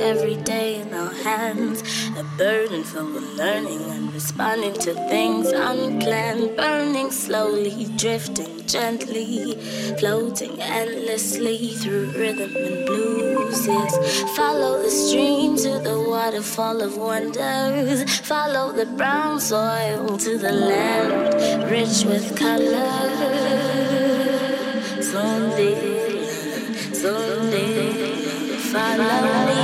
every day in our hands. A burden filled with learning and responding to things unplanned. Burning slowly, drifting gently, floating endlessly through rhythm and blues. Yes, follow the stream to the waterfall of wonders. Follow the brown soil to the land, rich with color. Someday, someday, follow me.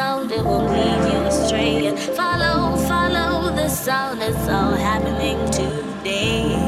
Sound, it won't lead you astray. Follow, follow the sound, it's all happening. Today,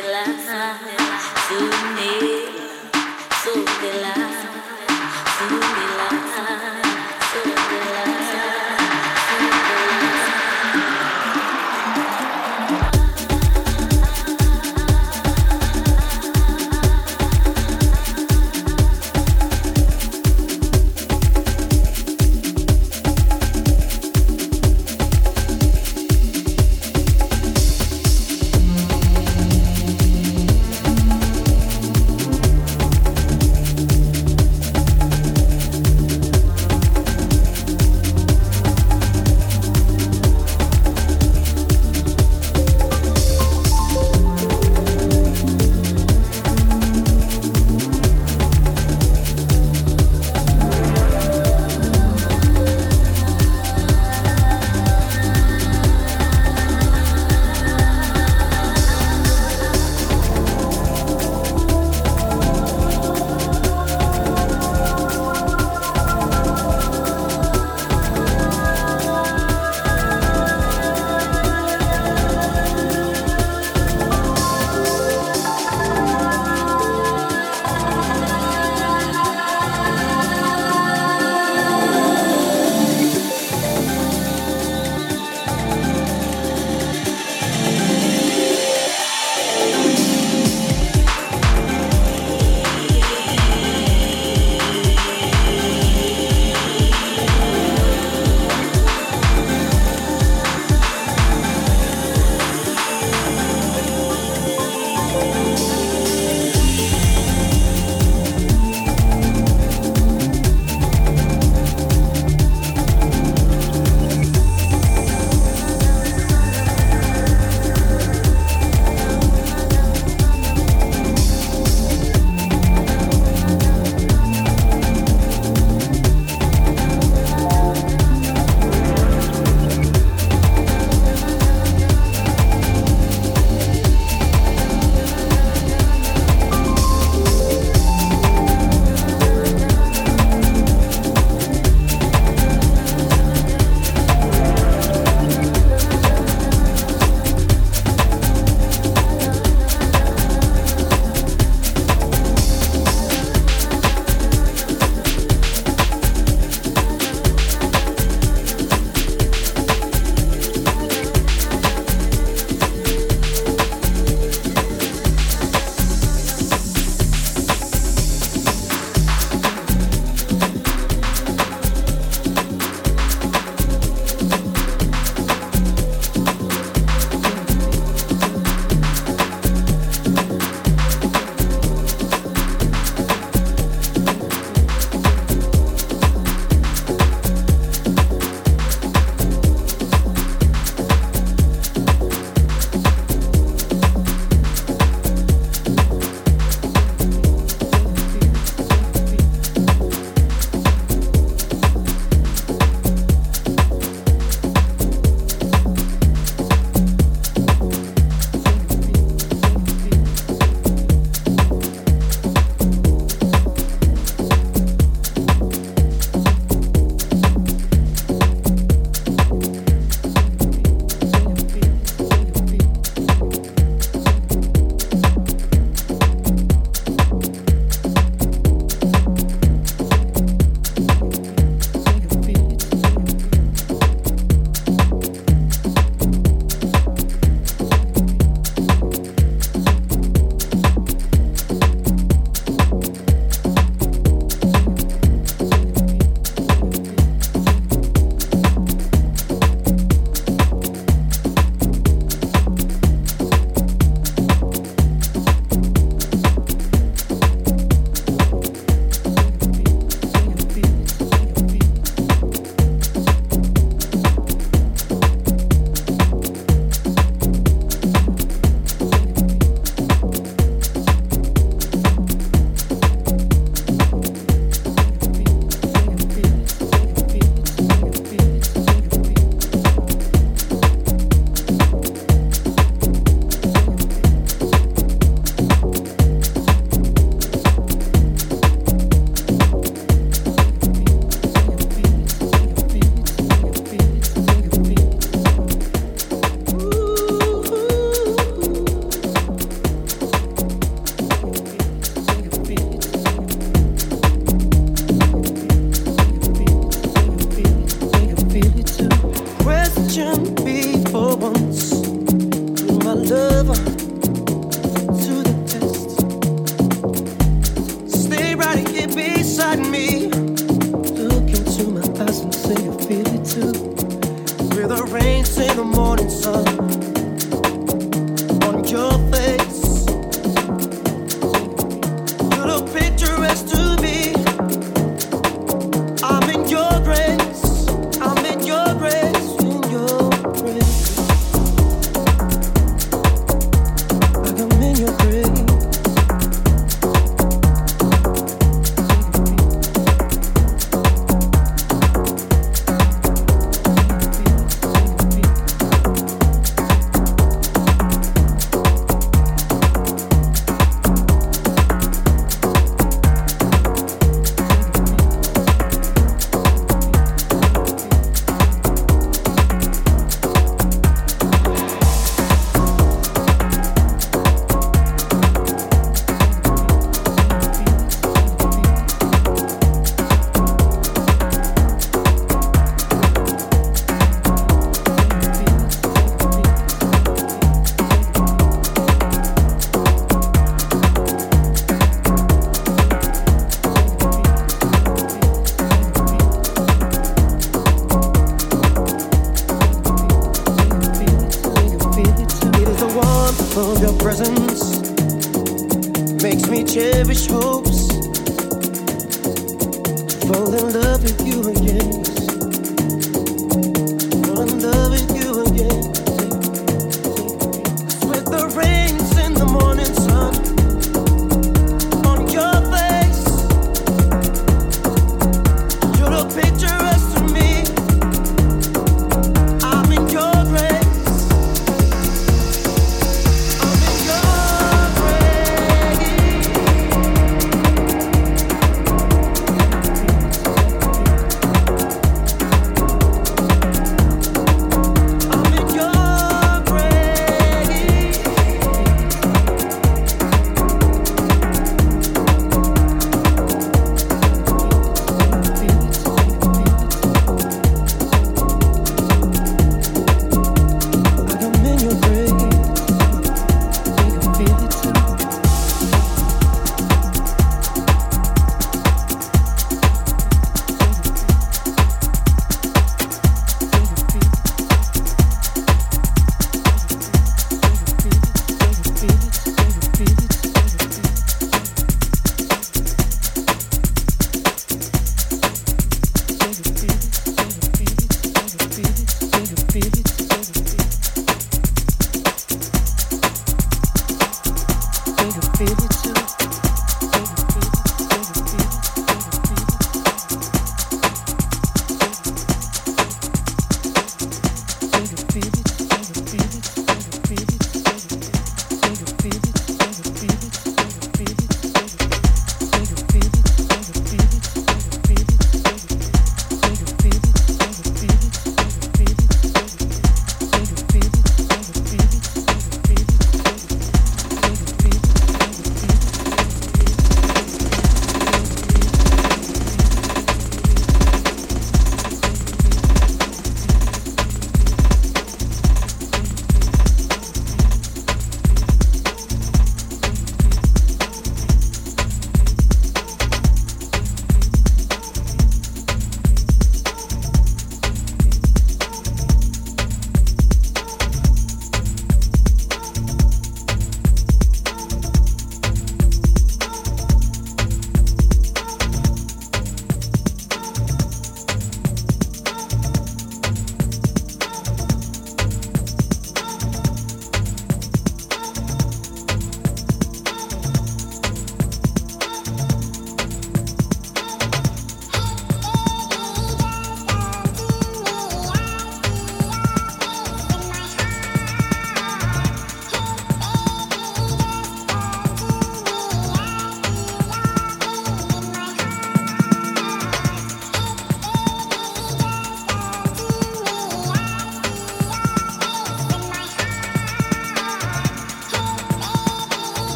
Sandela, Sandela,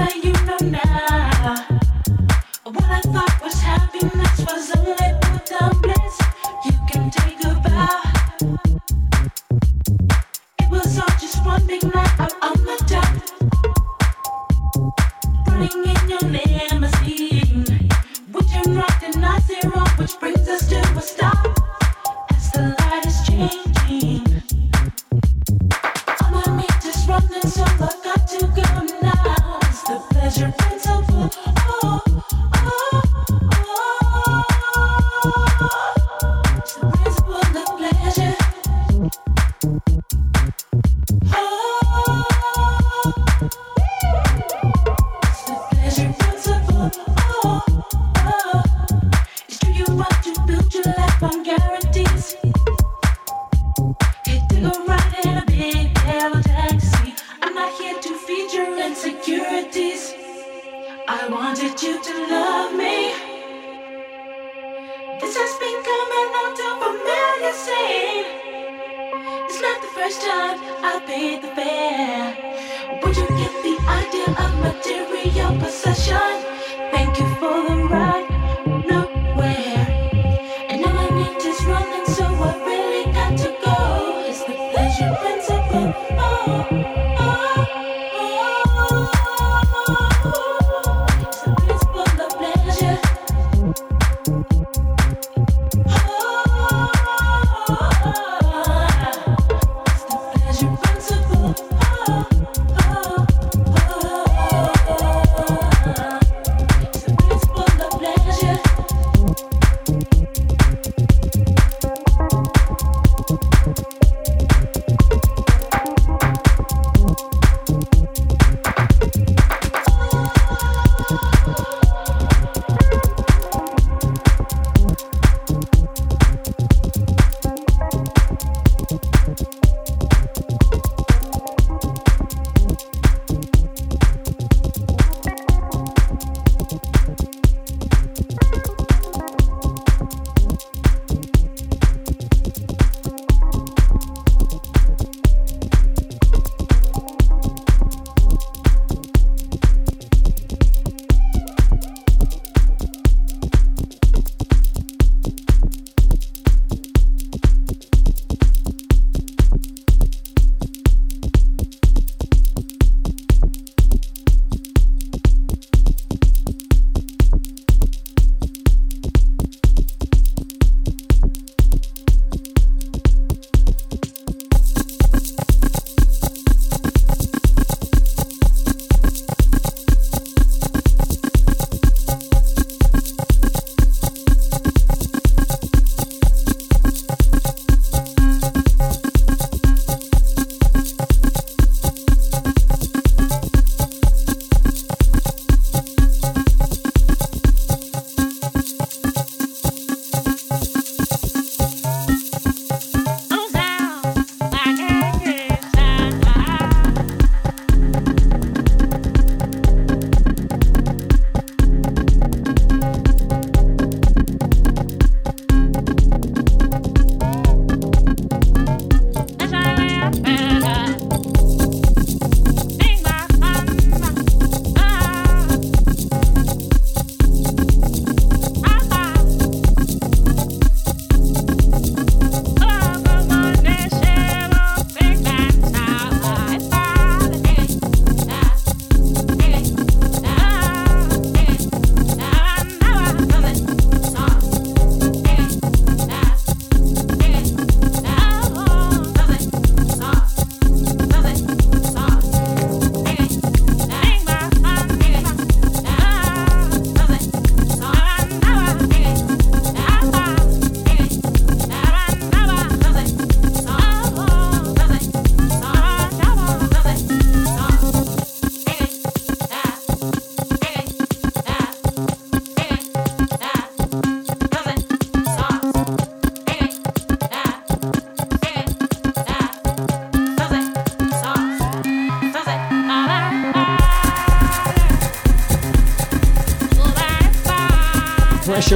like you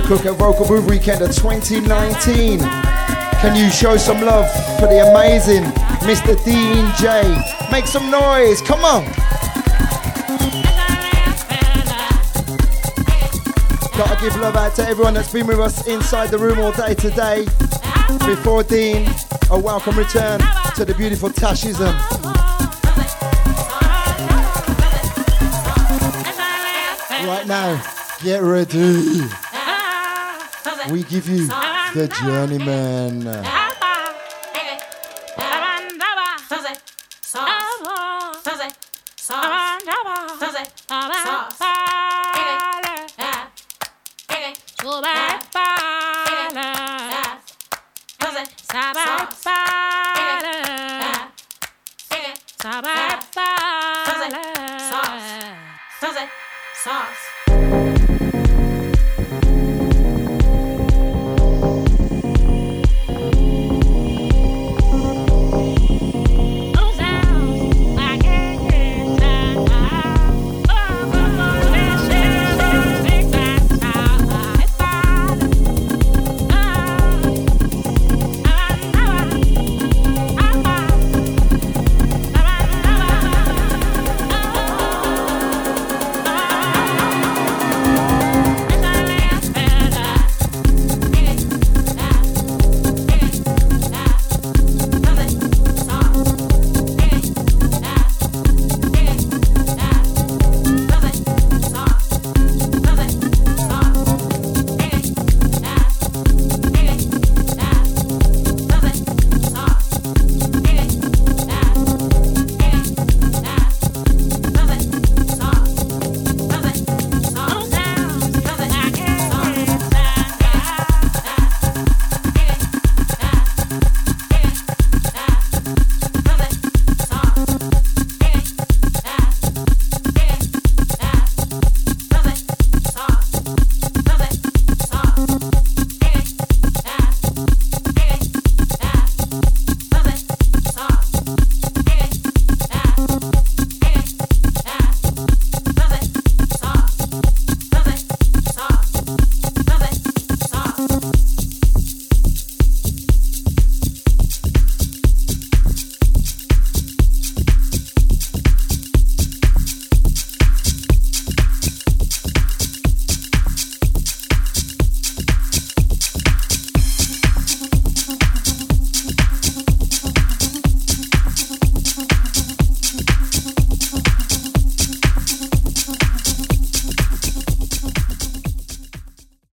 Cooker Vocal Booth Weekend of 2019. Can you show some love for the amazing Mr. Dean J? Make some noise, come on. Gotta give love out to everyone that's been with us inside the room all day today. Before Dean, a welcome return to the beautiful Tashism. Right now, get ready. We give you the journeyman.